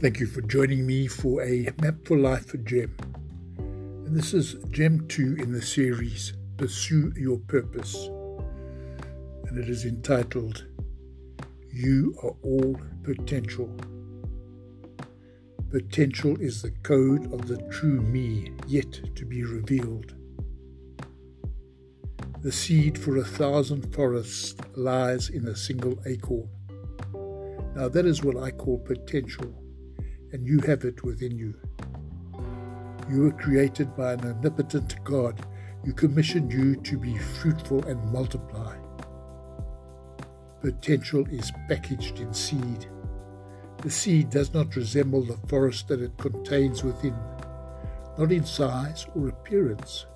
Thank you for joining me for a Map4Life for Gem. And this is Gem 2 in the series Pursue Your Purpose. And it is entitled You Are All Potential. Potential is the code of the true me yet to be revealed. The seed for a thousand forests lies in a single acorn. Now, that is what I call potential and you have it within you. You were created by an omnipotent God who commissioned you to be fruitful and multiply. Potential is packaged in seed. The seed does not resemble the forest that it contains within, not in size or appearance.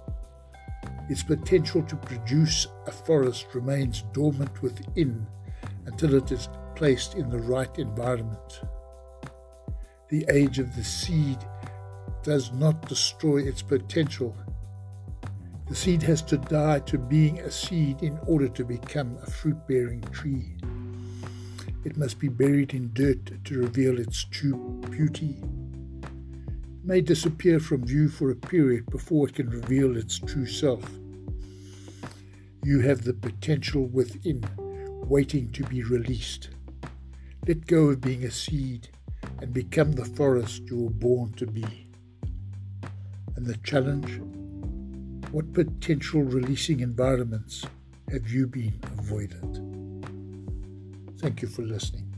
Its potential to produce a forest remains dormant within until it is placed in the right environment the age of the seed does not destroy its potential. The seed has to die to being a seed in order to become a fruit bearing tree. It must be buried in dirt to reveal its true beauty. It may disappear from view for a period before it can reveal its true self. You have the potential within, waiting to be released. Let go of being a seed and become the forest you were born to be. And the challenge what potential releasing environments have you been avoided? Thank you for listening.